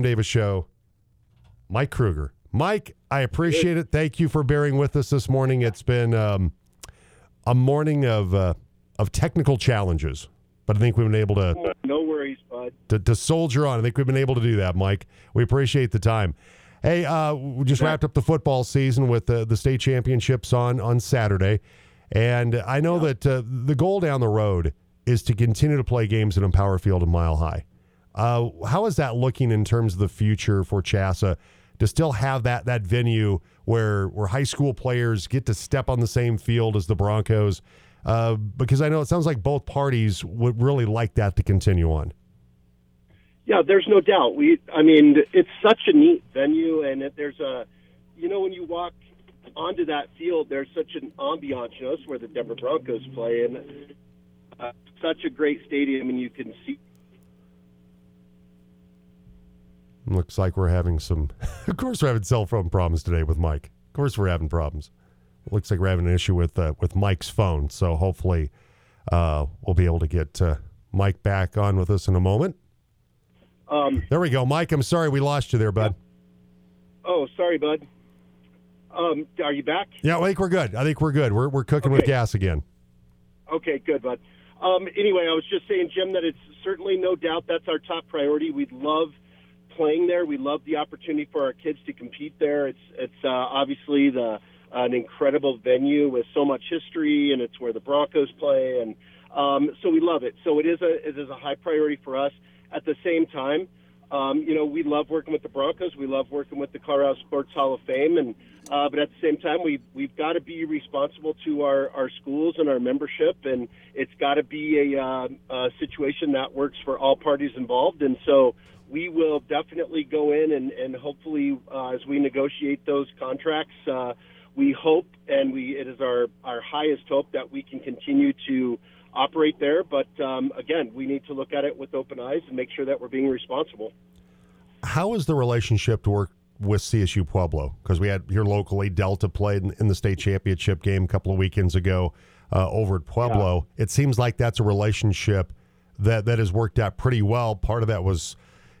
Davis Show, Mike Kruger. Mike, I appreciate it. Thank you for bearing with us this morning. It's been um, a morning of uh, of technical challenges, but I think we've been able to No worries, bud. to, to soldier on. I think we've been able to do that, Mike. We appreciate the time. Hey, uh, we just wrapped up the football season with the, the state championships on on Saturday, and I know that uh, the goal down the road is to continue to play games at Empower Field and Mile High. Uh, how is that looking in terms of the future for CHSAA to still have that that venue where where high school players get to step on the same field as the Broncos? Uh, because I know it sounds like both parties would really like that to continue on. Yeah, there's no doubt. We, I mean, it's such a neat venue, and it, there's a, you know, when you walk onto that field, there's such an ambiance. You know, it's where the Denver Broncos play, and uh, such a great stadium, and you can see. Looks like we're having some. of course, we're having cell phone problems today with Mike. Of course, we're having problems. Looks like we're having an issue with uh, with Mike's phone. So hopefully, uh, we'll be able to get uh, Mike back on with us in a moment. Um, There we go, Mike. I'm sorry we lost you there, bud. oh, sorry, bud. Um, are you back? Yeah, I think we're good. I think we're good. We're we're cooking with gas again. Okay, good, bud. Um, anyway, I was just saying, Jim, that it's certainly no doubt that's our top priority. We'd love playing there. We love the opportunity for our kids to compete there. It's it's uh, obviously the an incredible venue with so much history, and it's where the Broncos play, and um, so we love it. So it is a it is a high priority for us. At the same time, um, you know, we love working with the Broncos. We love working with the Colorado Sports Hall of Fame, and uh, but at the same time, we we've got to be responsible to our our schools and our membership, and it's got to be a, uh, a situation that works for all parties involved. And so we will definitely go in and and hopefully uh, as we negotiate those contracts. Uh, we hope, and we it is our our highest hope that we can continue to operate there. But um, again, we need to look at it with open eyes and make sure that we're being responsible. How is the relationship to work with CSU Pueblo? Because we had here locally, Delta played in, in the state championship game a couple of weekends ago uh, over at Pueblo. It seems like that's a relationship that that has worked out pretty well. Part of that was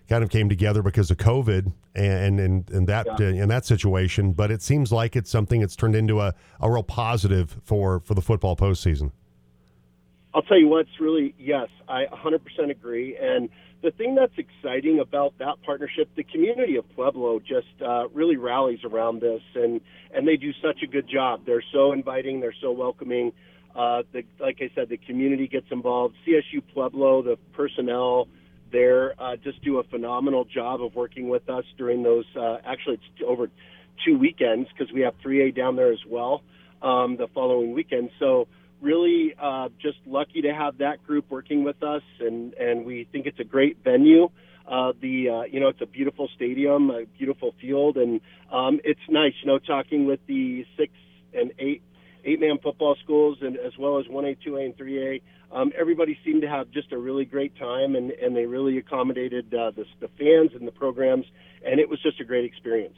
kind of came together because of COVID and and, and that uh, in that situation. But it seems like it's something that's turned into a, a real positive for for the football postseason. I'll tell you what's really yes, I 100% agree. And the thing that's exciting about that partnership, the community of Pueblo just uh, really rallies around this, and and they do such a good job. They're so inviting, they're so welcoming. Uh, the, like I said, the community gets involved. CSU Pueblo, the personnel there, uh, just do a phenomenal job of working with us during those. Uh, actually, it's over two weekends because we have 3A down there as well um, the following weekend. So really uh, just lucky to have that group working with us, and and we think it's a great venue. Uh, the uh, you know it's a beautiful stadium, a beautiful field, and um, it's nice. You know, talking with the six and eight eight man football schools, and as well as one A, two A, and three A. Um, everybody seemed to have just a really great time, and and they really accommodated uh, the the fans and the programs, and it was just a great experience.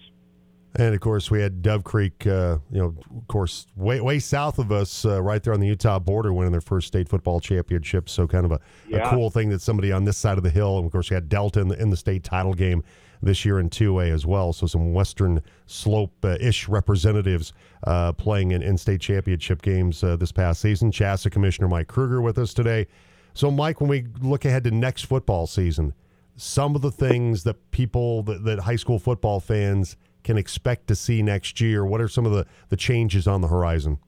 And of course, we had Dove Creek, uh, you know, of course, way way south of us, uh, right there on the Utah border, winning their first state football championship. So kind of a, a cool thing that somebody on this side of the hill. And of course, we had Delta in the, in the state title game this year in 2A as well. So some Western Slope ish representatives uh, playing in, in state championship games uh, this past season. CHSAA Commissioner Mike Kruger with us today. So, Mike, when we look ahead to next football season, some of the things that people that, that high school football fans can expect to see next year? What are some of the, the changes on the horizon?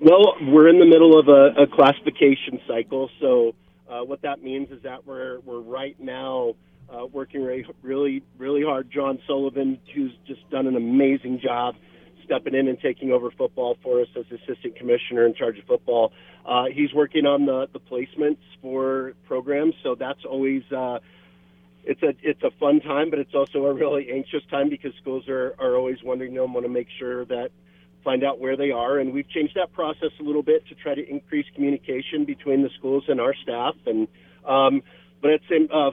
Well, we're in the middle of a, a classification cycle, so uh, what that means is that we're we're right now uh, working really, really really hard. John Sullivan, who's just done an amazing job stepping in and taking over football for us as assistant commissioner in charge of football. Uh, he's working on the the placements for programs, so that's always. Uh, it's a it's a fun time, but it's also a really anxious time because schools are, are always wondering, know, want to make sure that find out where they are, and we've changed that process a little bit to try to increase communication between the schools and our staff. And um, but same, uh,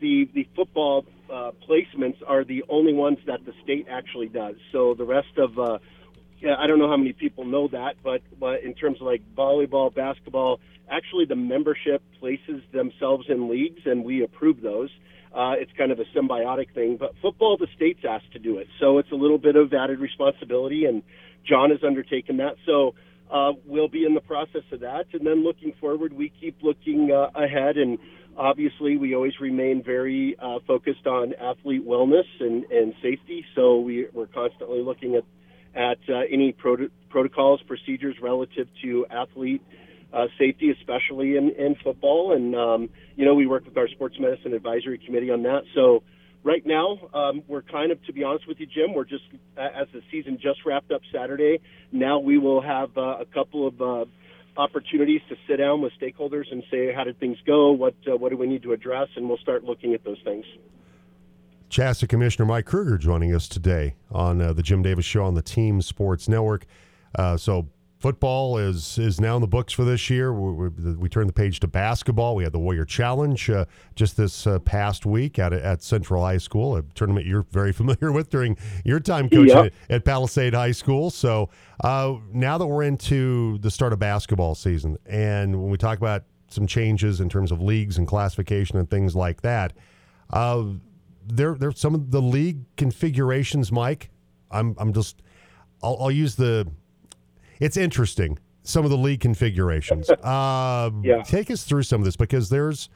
the the football uh, placements are the only ones that the state actually does. So the rest of uh, yeah, I don't know how many people know that, but but in terms of like volleyball, basketball, actually the membership places themselves in leagues, and we approve those. uh, it's kind of a symbiotic thing. But football, the state's asked to do it, so it's a little bit of added responsibility, and John has undertaken that. So uh, we'll be in the process of that, and then looking forward, we keep looking uh, ahead, and obviously we always remain very uh, focused on athlete wellness and, and safety. So we, we're constantly looking at at uh, any pro- protocols, procedures relative to athlete uh, safety, especially in, in football. And, um, you know, we work with our sports medicine advisory committee on that. So right now, um, we're kind of, to be honest with you, Jim, we're just, as the season just wrapped up Saturday, now we will have uh, a couple of uh, opportunities to sit down with stakeholders and say, how did things go? What, uh, what do we need to address? And we'll start looking at those things. CHSAA Commissioner Mike Kruger joining us today on uh, the Jim Davis Show on the Team Sports Network. Uh, so football is is now in the books for this year. We, we, we turned the page to basketball. We had the Warrior Challenge uh, just this uh, past week at at Central High School, a tournament you're very familiar with during your time coaching yep. at, at, Palisade High School. So uh, now that we're into the start of basketball season, and when we talk about some changes in terms of leagues and classification and things like that uh, there there some of the league configurations, Mike. I'm I'm just I'll, I'll use the. It's interesting some of the league configurations. Uh, yeah. Take us through some of this because there's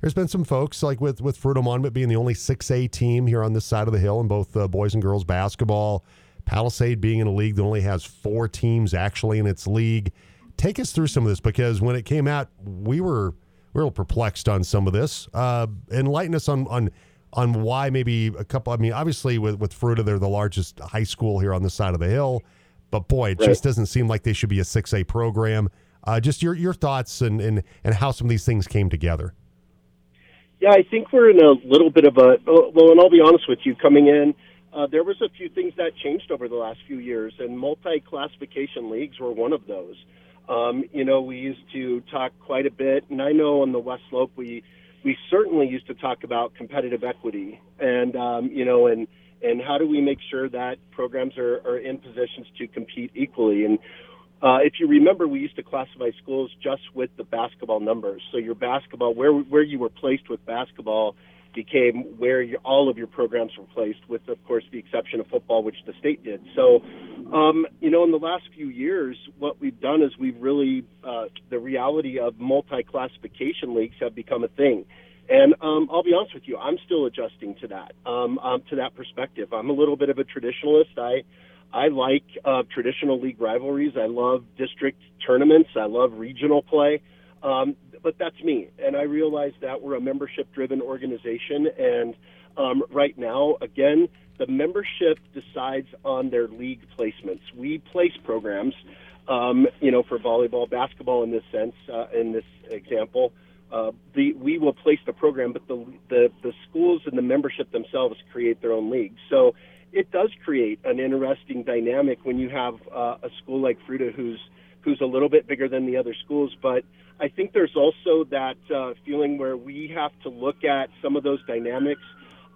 there's been some folks like with with Fruita Monument being the only six A team here on this side of the hill in both uh, boys and girls basketball. Palisade being in a league that only has four teams actually in its league. Take us through some of this because when it came out, we were we were perplexed on some of this. Uh, enlighten us on on on why maybe a couple. I mean, obviously with with Fruita, they're the largest high school here on this side of the hill, but boy, it right. just doesn't seem like they should be a six A program. Uh, just your your thoughts and, and and how some of these things came together. Yeah, I think we're in a little bit of a oh, well, and I'll be honest with you, coming in. Uh, there was a few things that changed over the last few years, and multi-classification leagues were one of those. Um, you know, we used to talk quite a bit, and I know on the West Slope we we certainly used to talk about competitive equity and um, you know and and how do we make sure that programs are, are in positions to compete equally and uh, if you remember, we used to classify schools just with the basketball numbers. So your basketball, where where you were placed with basketball, became where all of your programs were placed, with of course the exception of football, which the state did. So, um, you know, in the last few years, what we've done is we've really uh, the reality of multi-classification leagues have become a thing. And um, I'll be honest with you, I'm still adjusting to that, um, um, to that perspective. I'm a little bit of a traditionalist. I I like uh, traditional league rivalries. I love district tournaments. I love regional play. Um, but that's me, and I realize that we're a membership-driven organization, and um, right now, again, the membership decides on their league placements. We place programs, um, you know, for volleyball, basketball in this sense, uh, in this example. Uh, the, we will place the program, but the, the the schools and the membership themselves create their own league. So it does create an interesting dynamic when you have uh, a school like Fruita who's who's a little bit bigger than the other schools, but I think there's also that uh, feeling where we have to look at some of those dynamics.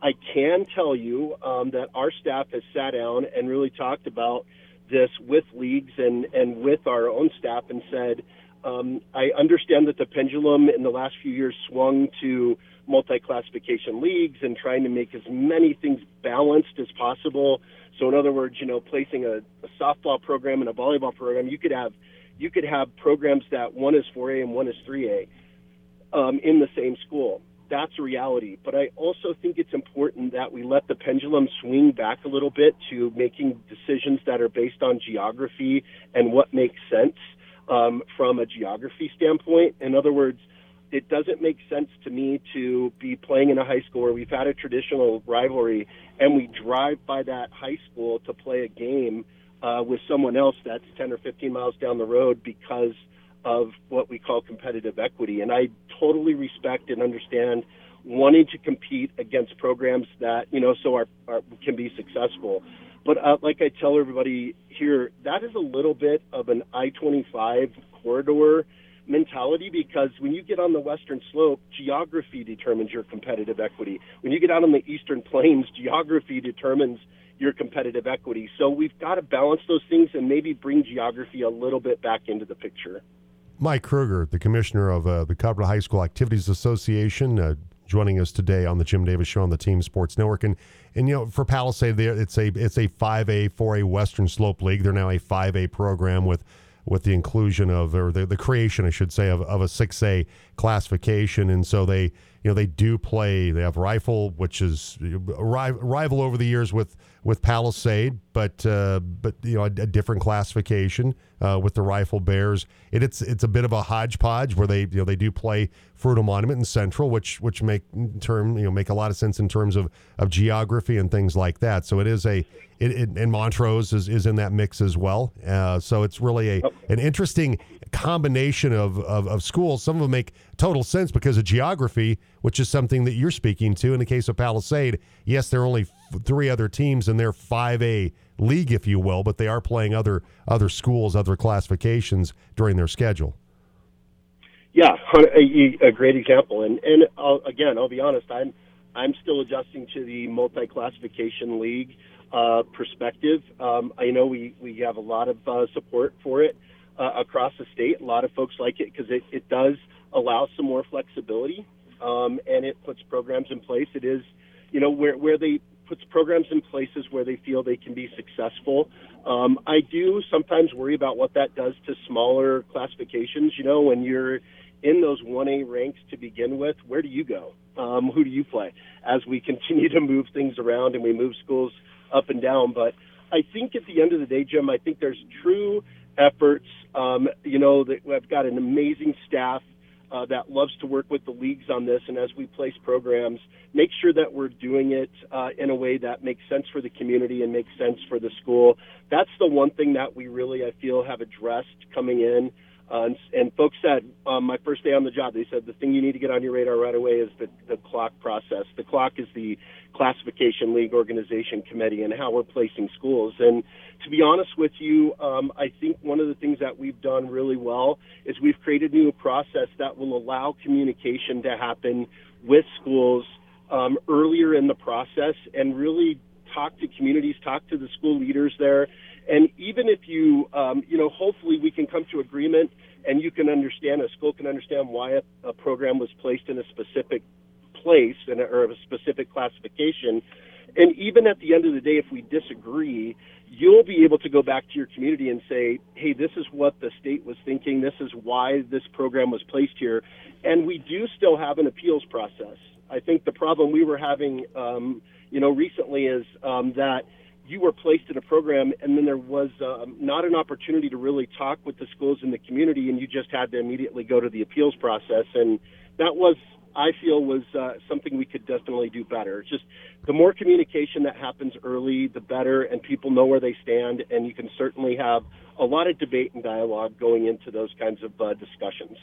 I can tell you um, that our staff has sat down and really talked about this with leagues and, and with our own staff and said, um, I understand that the pendulum in the last few years swung to multi classification leagues and trying to make as many things balanced as possible. So, in other words, you know, placing a, a softball program and a volleyball program, you could have you could have programs that one is 4A and one is 3A um, in the same school. That's a reality. But I also think it's important that we let the pendulum swing back a little bit to making decisions that are based on geography and what makes sense um, from a geography standpoint. In other words, it doesn't make sense to me to be playing in a high school where we've had a traditional rivalry and we drive by that high school to play a game uh, with someone else that's 10 or 15 miles down the road because of what we call competitive equity. And I totally respect and understand wanting to compete against programs that, you know, so our, our can be successful. But uh, like I tell everybody here, that is a little bit of an I 25 corridor mentality because when you get on the western slope, geography determines your competitive equity. When you get out on the eastern plains, geography determines your competitive equity. So we've got to balance those things and maybe bring geography a little bit back into the picture. Mike Kruger, the commissioner of uh, the Colorado High School Activities Association, uh, joining us today on the Jim Davis Show on the Team Sports Network. And and you know, for Palisade, it's a it's a five A four A Western Slope League. They're now a five A program with with the inclusion of or the, the creation, I should say, of, of a six A classification. And so they you know they do play. They have rifle, which is uh, a rival over the years with with Palisade, but uh, but you know a, a different classification uh, with the Rifle Bears. It, it's it's a bit of a hodgepodge where they you know they do play Fruita Monument and Central, which which make term you know make a lot of sense in terms of, of geography and things like that. So it is a it, it, and Montrose is, is in that mix as well. Uh, so it's really a an interesting combination of, of, of schools. Some of them make total sense because of geography, which is something that you're speaking to. In the case of Palisade, yes, they're only three other teams in their 5A league, if you will, but they are playing other other schools, other classifications during their schedule. Yeah, a, a great example. And and I'll, again, I'll be honest, I'm I'm still adjusting to the multi classification league uh, perspective. Um, I know we we have a lot of uh, support for it uh, across the state. A lot of folks like it because it, it does allow some more flexibility um, and it puts programs in place. It is, you know, where, where they puts programs in places where they feel they can be successful. Um, I do sometimes worry about what that does to smaller classifications. You know, when you're in those 1A ranks to begin with, where do you go? Um, who do you play? As we continue to move things around and we move schools up and down. But I think at the end of the day, Jim, I think there's true efforts. Um, you know, that I've got an amazing staff uh, that loves to work with the leagues on this. And as we place programs, make sure that we're doing it uh, in a way that makes sense for the community and makes sense for the school. That's the one thing that we really, I feel, have addressed coming in. Uh, and, and folks said, um, my first day on the job, they said the thing you need to get on your radar right away is the, the CLOC process. The CLOC is the classification league organization committee and how we're placing schools. And to be honest with you, um, I think one of the things that we've done really well is we've created a new process that will allow communication to happen with schools um, earlier in the process and really talk to communities, talk to the school leaders there and even if you, um, you know, hopefully we can come to agreement and you can understand, a school can understand why a, a program was placed in a specific place and, or a specific classification. And even at the end of the day, if we disagree, you'll be able to go back to your community and say, hey, this is what the state was thinking. This is why this program was placed here. And we do still have an appeals process. I think the problem we were having, um, you know, recently is um, that you were placed in a program and then there was um, not an opportunity to really talk with the schools in the community and you just had to immediately go to the appeals process. And that was i feel was uh, something we could definitely do better. It's just the more communication that happens early the better and people know where they stand and you can certainly have a lot of debate and dialogue going into those kinds of uh, discussions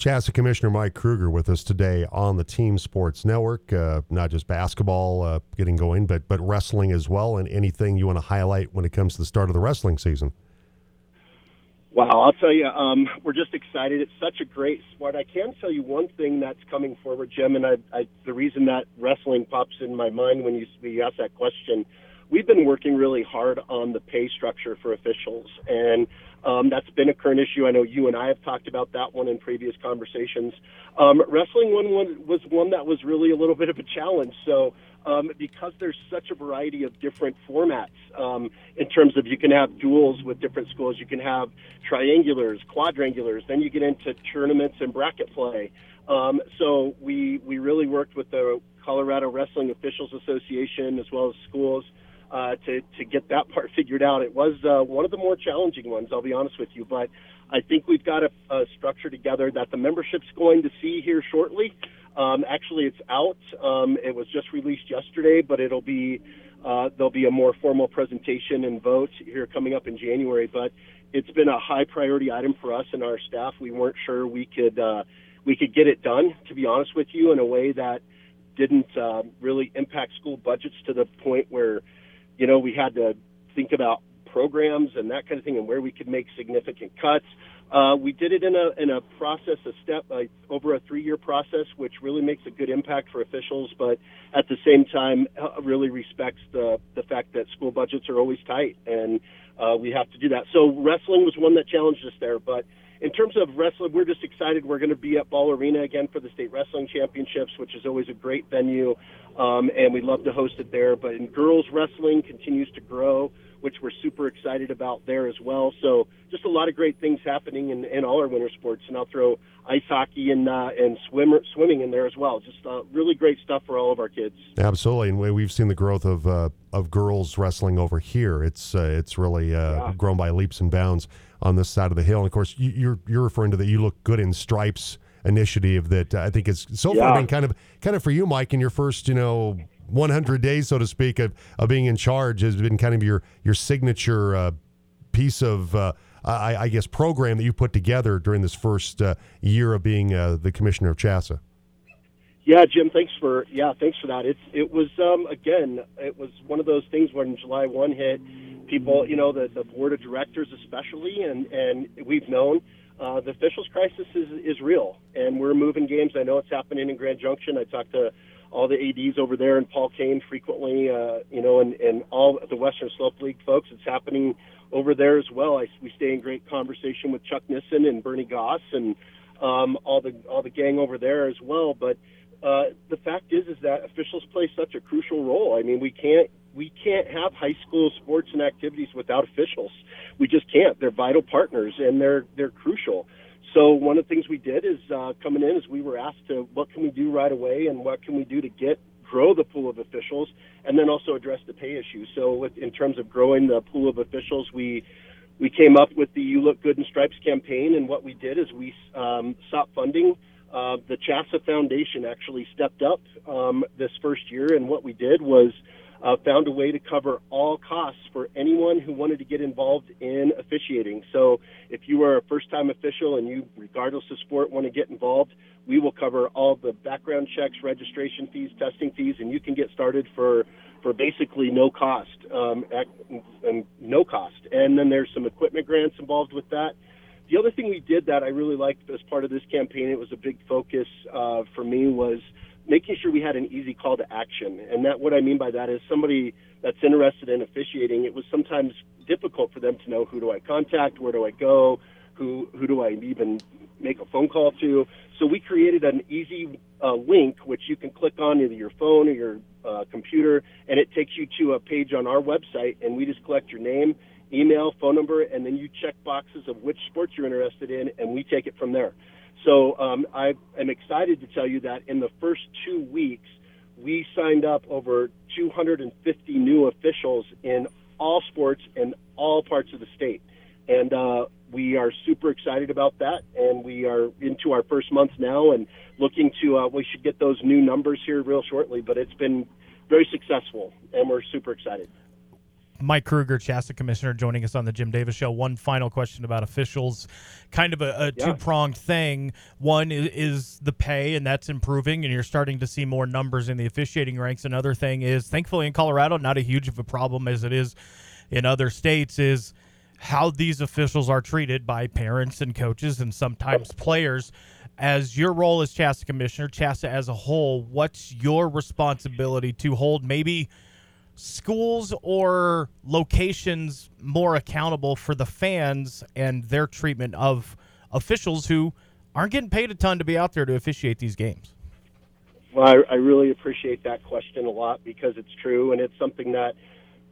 CHSAA Commissioner Mike Kruger with us today on the Team Sports Network. Uh, not just basketball uh, getting going, but but wrestling as well. And anything you want to highlight when it comes to the start of the wrestling season? Wow, I'll tell you, um, we're just excited. It's such a great sport. I can tell you one thing that's coming forward, Jim, and I, I, the reason that wrestling pops in my mind when you, when you ask that question we've been working really hard on the pay structure for officials, and um, that's been a current issue. I know you and I have talked about that one in previous conversations. Um, wrestling one, one was one that was really a little bit of a challenge. So um, because there's such a variety of different formats um, in terms of you can have duels with different schools, you can have triangulars, quadrangulars, then you get into tournaments and bracket play. Um, so we we really worked with the Colorado Wrestling Officials Association as well as schools uh, to to get that part figured out. It was uh, one of the more challenging ones, I'll be honest with you, but I think we've got a, a structure together that the membership's going to see here shortly. Um, actually, it's out. Um, it was just released yesterday, but it'll be uh, there'll be a more formal presentation and vote here coming up in January. But it's been a high priority item for us and our staff. We weren't sure we could uh, we could get it done, to be honest with you, in a way that didn't uh, really impact school budgets to the point where you know, we had to think about programs and that kind of thing and where we could make significant cuts. Uh, we did it in a in a process, a step uh, over a three year process, which really makes a good impact for officials, but at the same time uh, really respects the the fact that school budgets are always tight and uh, we have to do that. So wrestling was one that challenged us there, but in terms of wrestling, we're just excited. We're going to be at Ball Arena again for the state wrestling championships, which is always a great venue, um, and we love to host it there. But in girls wrestling continues to grow, which we're super excited about there as well. So just a lot of great things happening in, in all our winter sports, and I'll throw ice hockey and uh, and swimmer swimming in there as well. Just uh, really great stuff for all of our kids. Absolutely, and we've seen the growth of uh, of girls wrestling over here. It's uh, it's really uh, yeah. grown by leaps and bounds on this side of the hill. And of course, you, you're you're referring to that. You look good in stripes initiative that I think is so far been kind of kind of for you, Mike, in your first you know 100 days, so to speak, of, of being in charge has been kind of your your signature uh, piece of. Uh, I, I, guess program that you put together during this first uh, year of being uh, the commissioner of CHSAA. Yeah, Jim, thanks for yeah, thanks for that. It's it was um, again, it was one of those things when July one hit, people, you know, the the board of directors especially, and and we've known uh, the officials crisis is is real, and we're moving games. I know it's happening in Grand Junction. I talked to all the ads over there and Paul Kane frequently, uh, you know, and and all the Western Slope League folks. It's happening over there as well. I, we stay in great conversation with Chuck Nissen and Bernie Goss and um, all the all the gang over there as well. But uh, the fact is, is that officials play such a crucial role. I mean, we can't we can't have high school sports and activities without officials. We just can't. They're vital partners and they're they're crucial. So one of the things we did is uh, coming in is we were asked to what can we do right away and what can we do to get grow the pool of officials and then also address the pay issue. So with, in terms of growing the pool of officials, we we came up with the You Look Good in Stripes campaign, and what we did is we um, stopped funding. Uh, the CHSAA Foundation actually stepped up um, this first year, and what we did was uh, found a way to cover all costs for anyone who wanted to get involved in officiating. So if you are a first time official and you, regardless of sport, want to get involved, we will cover all the background checks, registration fees, testing fees, and you can get started for for basically no cost, um, at, and no cost. And then there's some equipment grants involved with that. The other thing we did that I really liked as part of this campaign, it was a big focus uh, for me, was making sure we had an easy call to action. And that what I mean by that is somebody that's interested in officiating, it was sometimes difficult for them to know who do I contact, where do I go, who who do I even make a phone call to. So we created an easy uh, link which you can click on either your phone or your uh, computer, and it takes you to a page on our website, and we just collect your name, email, phone number, and then you check boxes of which sports you're interested in, and we take it from there. So um, I am excited to tell you that in the first two weeks, we signed up over 250 new officials in all sports in all parts of the state. And uh, we are super excited about that. And we are into our first month now and looking to, uh, we should get those new numbers here real shortly. But it's been very successful, and we're super excited. Mike Kruger, CHSAA Commissioner, joining us on the Jim Davis Show. One final question about officials, kind of a, a yeah. two pronged thing. One is, is, the pay, and that's improving, and you're starting to see more numbers in the officiating ranks. Another thing is, thankfully in Colorado, not a huge of a problem as it is in other states, is how these officials are treated by parents and coaches and sometimes players. As your role as CHSAA Commissioner, CHSAA as a whole, what's your responsibility to hold maybe – schools or locations more accountable for the fans and their treatment of officials who aren't getting paid a ton to be out there to officiate these games? Well, I, I really appreciate that question a lot because it's true, and it's something that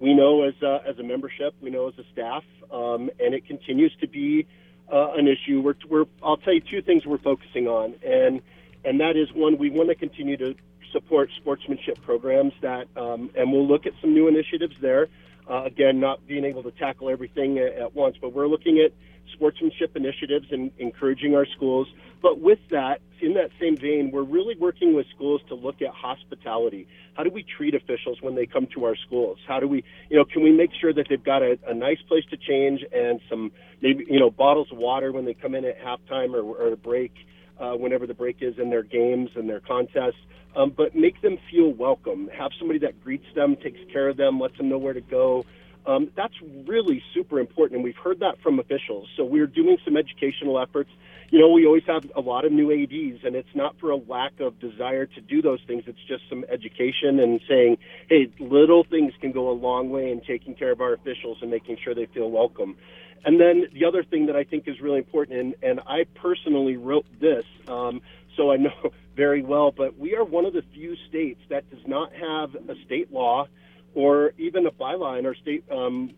we know as a, as a membership, we know as a staff, um, and it continues to be uh, an issue. We're, we're, I'll tell you two things we're focusing on, and and that is one, we want to continue to support sportsmanship programs that, um, and we'll look at some new initiatives there. Uh, again, not being able to tackle everything at, once, but we're looking at sportsmanship initiatives and encouraging our schools. But with that, in that same vein, we're really working with schools to look at hospitality. How do we treat officials when they come to our schools? How do we, you know, can we make sure that they've got a, a nice place to change and some maybe, you know, bottles of water when they come in at halftime or, or a break, uh, whenever the break is in their games and their contests? um, but make them feel welcome. Have somebody that greets them, takes care of them, lets them know where to go. Um, that's really super important, and we've heard that from officials. So we're doing some educational efforts. you know, we always have a lot of new ADs, and it's not for a lack of desire to do those things. It's just some education and saying, hey, little things can go a long way in taking care of our officials and making sure they feel welcome. And then the other thing that I think is really important, and, and I personally wrote this, um, so I know very well, but we are one of the few states that does not have a state law or even a bylaw in our state um,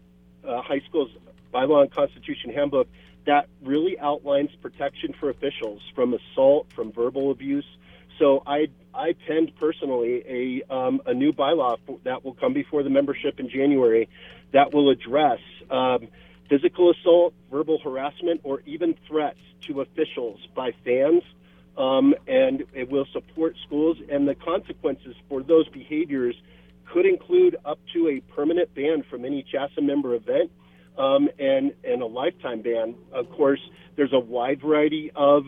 uh, high schools bylaw and constitution handbook that really outlines protection for officials from assault, from verbal abuse. So I I penned personally a um, a new bylaw that will come before the membership in January that will address um, physical assault, verbal harassment, or even threats to officials by fans. Um, and it will support schools, and the consequences for those behaviors could include up to a permanent ban from any CHSAA member event um, and and a lifetime ban. Of course, there's a wide variety of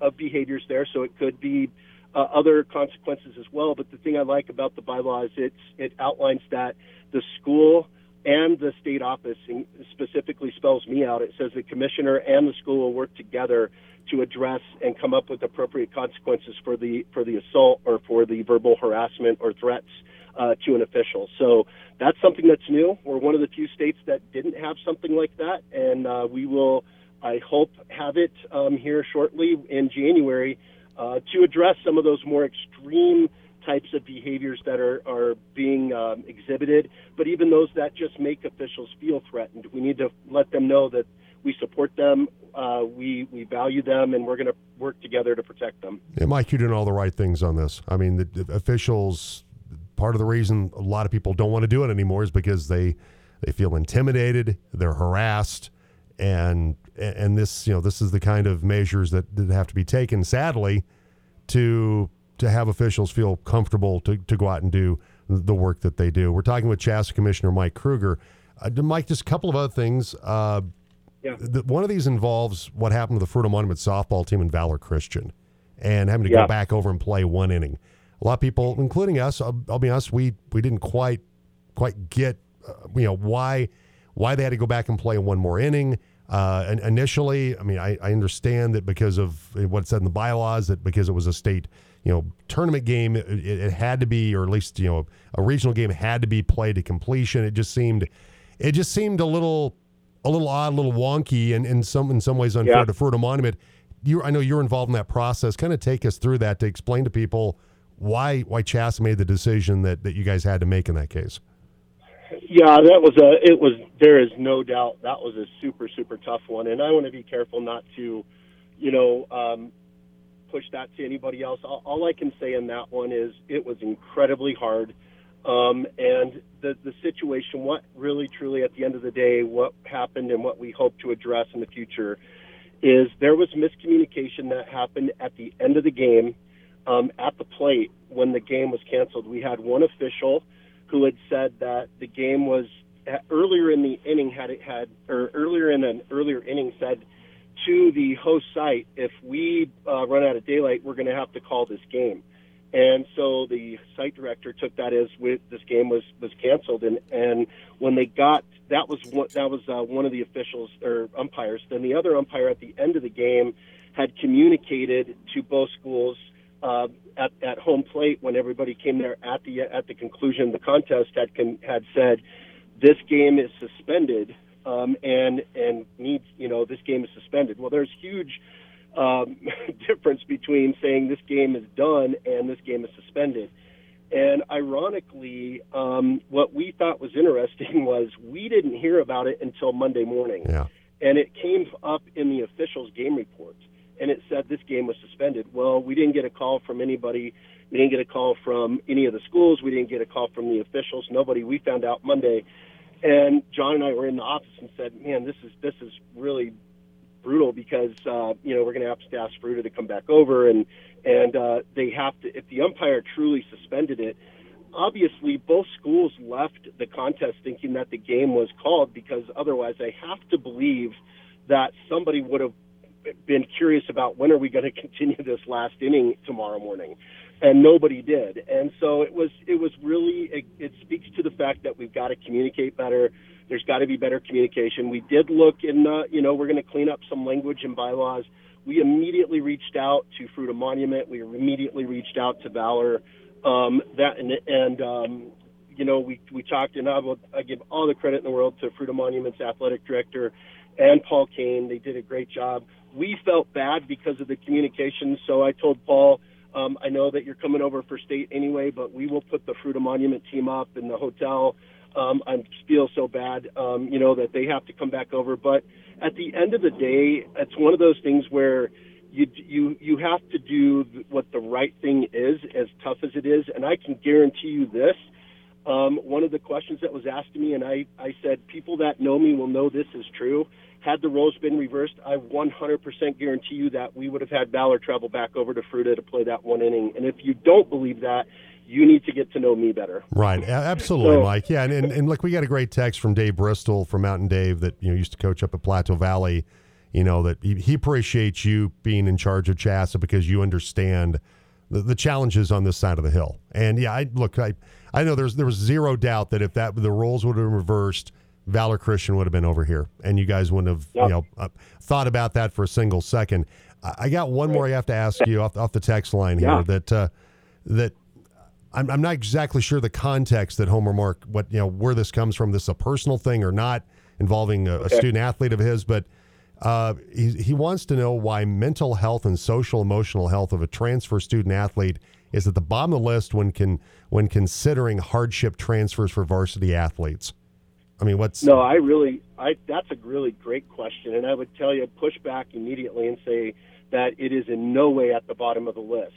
of behaviors there, so it could be uh, other consequences as well. But the thing I like about the bylaw is it's it outlines that the school and the state office specifically spells me out. It says the commissioner and the school will work together to address and come up with appropriate consequences for the for the assault or for the verbal harassment or threats uh, to an official. So that's something that's new. We're one of the few states that didn't have something like that, and uh, we will, I hope, have it um, here shortly in January uh, to address some of those more extreme types of behaviors that are, are being um, exhibited, but even those that just make officials feel threatened. We need to let them know that we support them, uh, we we value them, and we're going to work together to protect them. Yeah, Mike, you're doing all the right things on this. I mean, the, the officials part of the reason a lot of people don't want to do it anymore is because they they feel intimidated, they're harassed, and and this you know this is the kind of measures that, that have to be taken. Sadly, to to have officials feel comfortable to, to go out and do the work that they do. We're talking with CHSAA Commissioner Mike Kruger. Uh, Mike, just a couple of other things. Uh, yeah. The, one of these involves what happened to the Fruita Monument softball team in Valor Christian and having to yeah. go back over and play one inning a lot of people, including us, I'll, I'll be honest, we we didn't quite quite get uh, you know why why they had to go back and play one more inning. Uh, and initially, I mean, I, I understand that because of what it said in the bylaws, that because it was a state, you know, tournament game, it, it had to be, or at least you know, a regional game had to be played to completion. It just seemed, it just seemed a little, a little odd, a little wonky, and in some in some ways unfair yeah. to Fruita Monument. You, I know you're involved in that process. Kind of take us through that to explain to people why why CHSAA made the decision that, that you guys had to make in that case. Yeah, that was a it was there is no doubt that was a super super tough one, and I want to be careful not to, you know, um, push that to anybody else. All, all, I can say in that one is it was incredibly hard, um, and the the situation. What really truly at the end of the day, what happened and what we hope to address in the future, is there was miscommunication that happened at the end of the game um, at the plate when the game was canceled. We had one official who had said that the game was earlier in the inning had it had or earlier in an earlier inning said to the host site, if we uh, run out of daylight, we're going to have to call this game. And so the site director took that as with this game was was canceled. And and when they got that was what that was uh, one of the officials or umpires. Then the other umpire at the end of the game had communicated to both schools uh, at, at home plate when everybody came there at the at the conclusion of the contest had had said this game is suspended um, and and needs you know this game is suspended. Well, there's huge um, difference between saying this game is done and this game is suspended. And ironically, um, what we thought was interesting was we didn't hear about it until Monday morning. Yeah. And it came up in the officials' game reports and it said this game was suspended. Well, we didn't get a call from anybody. We didn't get a call from any of the schools. We didn't get a call from the officials. Nobody. We found out Monday, and John and I were in the office and said, "Man, this is this is really brutal because uh, you know we're going to have to ask Fruita to come back over, and and uh, they have to. If the umpire truly suspended it." Obviously, both schools left the contest thinking that the game was called because otherwise, I have to believe that somebody would have been curious about when are we going to continue this last inning tomorrow morning, and nobody did. And so it was it was really it, it speaks to the fact that we've got to communicate better There's got to be better communication. We did look in, uh, you know, we're going to clean up some language and bylaws. We immediately reached out to Fruita Monument. We immediately reached out to Valor. Um, that and, and um, you know, we we talked, and I will I give all the credit in the world to Fruita Monument's athletic director and Paul Kane. They did a great job. We felt bad because of the communication, so I told Paul. Um, I know that you're coming over for state anyway, but we will put the Fruita Monument team up in the hotel. Um, I feel so bad, um, you know, that they have to come back over. But at the end of the day, it's one of those things where you you you have to do what the right thing is, as tough as it is. And I can guarantee you this: um, one of the questions that was asked to me, and I, I said, people that know me will know this is true. Had the roles been reversed, I 100% guarantee you that we would have had Valor travel back over to Fruita to play that one inning. And if you don't believe that, you need to get to know me better. Right, absolutely, so, Mike. Yeah, and, and, and look, we got a great text from Dave Bristol from Mountain Dave that you know used to coach up at Plateau Valley. You know that he, he appreciates you being in charge of CHSAA because you understand the, the challenges on this side of the hill. And yeah, I look, I I know there's there was zero doubt that if that the roles would have been reversed, Valor Christian would have been over here, and you guys wouldn't have yep. you know uh, thought about that for a single second. I, I got one right. more I have to ask you off, off the text line here yeah. that uh, that I'm, I'm not exactly sure the context that Homer Mark what you know where this comes from. This is a personal thing or not involving a, okay. a student athlete of his, but uh, he, he wants to know why mental health and social emotional health of a transfer student athlete is at the bottom of the list when can when considering hardship transfers for varsity athletes. I mean, what's no? I really, I that's a really great question, and I would tell you push back immediately and say that it is in no way at the bottom of the list.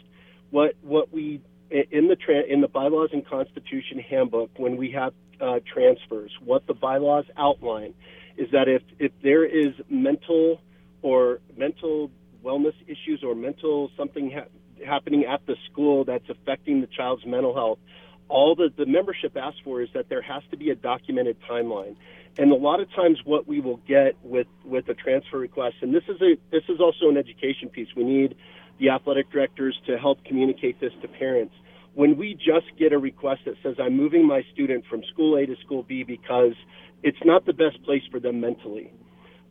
What what we in the in the bylaws and constitution handbook when we have uh, transfers, what the bylaws outline is that if if there is mental or mental wellness issues or mental something ha- happening at the school that's affecting the child's mental health, all that the membership asks for is that there has to be a documented timeline. And a lot of times, what we will get with with a transfer request, and this is a this is also an education piece. We need the athletic directors to help communicate this to parents. When we just get a request that says, "I'm moving my student from school A to school B because it's not the best place for them mentally.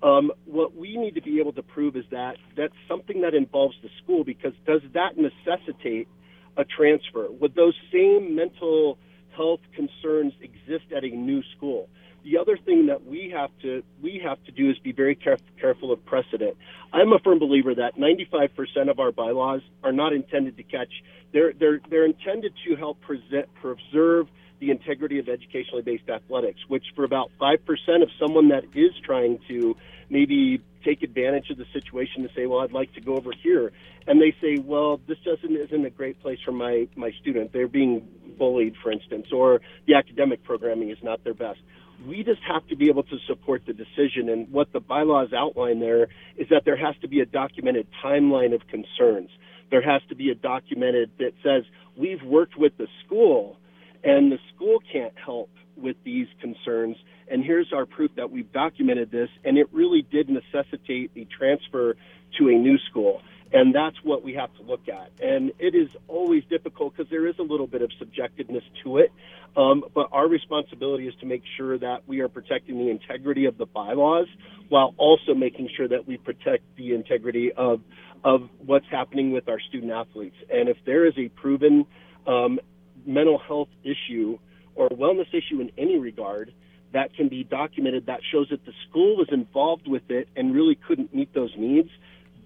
Um, what we need to be able to prove is that that's something that involves the school because does that necessitate a transfer? Would those same mental health concerns exist at a new school? The other thing that we have to we have to do is be very caref- careful of precedent. I'm a firm believer that 95% of our bylaws are not intended to catch. They're they're they're intended to help present, preserve the integrity of educationally based athletics, which for about 5% of someone that is trying to maybe take advantage of the situation to say, well, I'd like to go over here. And they say, well, this doesn't, isn't a great place for my, my student. They're being bullied, for instance, or the academic programming is not their best. We just have to be able to support the decision. And what the bylaws outline there is that there has to be a documented timeline of concerns. There has to be a documented that says, we've worked with the school and the school can't help with these concerns. And here's our proof that we've documented this, and it really did necessitate the transfer to a new school. And that's what we have to look at. And it is always difficult because there is a little bit of subjectiveness to it. Um, but our responsibility is to make sure that we are protecting the integrity of the bylaws while also making sure that we protect the integrity of, of what's happening with our student athletes. And if there is a proven um, mental health issue or wellness issue in any regard that can be documented that shows that the school was involved with it and really couldn't meet those needs,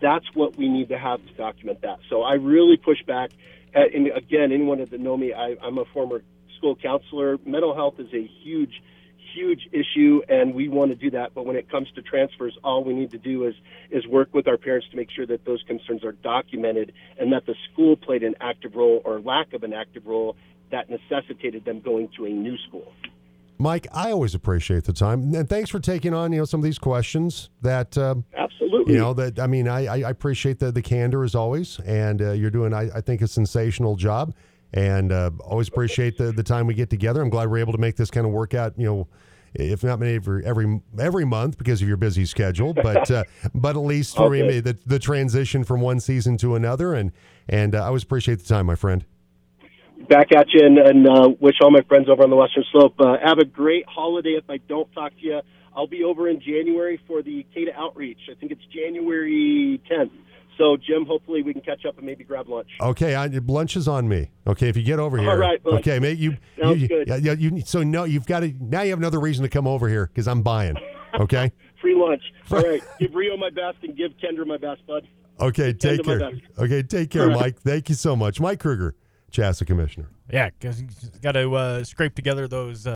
that's what we need to have to document that. So I really push back. At, and again, anyone that know me, I, I'm a former school counselor. Mental health is a huge huge issue, and we want to do that. But when it comes to transfers, all we need to do is is work with our parents to make sure that those concerns are documented and that the school played an active role or lack of an active role that necessitated them going to a new school. Mike, I always appreciate the time, and thanks for taking on you know some of these questions. That um, absolutely, you know that I mean I, I appreciate the the candor as always, and uh, you're doing I, I think a sensational job and uh, always appreciate the, the time we get together. I'm glad we're able to make this kind of work out, you know, if not many every every, every month because of your busy schedule, but uh, but at least for okay. me the, the transition from one season to another. And and uh, I always appreciate the time, my friend. Back at you and, and uh, wish all my friends over on the Western Slope uh, have a great holiday. If I don't talk to you, I'll be over in January for the CATA outreach. I think it's January 10th. So, Jim, hopefully we can catch up and maybe grab lunch. Okay, I, lunch is on me. Okay, if you get over here. All right. Okay, mate. You. Sounds you, good. Yeah, you. So no, you've got to now. You have another reason to come over here because I'm buying. Okay. Free lunch. All right. Give Rio my best and give Kendra my best, bud. Okay, take care. Okay, take care, Mike. Thank you so much, Mike Kruger, CHSAA Commissioner. Yeah, got to uh, scrape together those. Uh,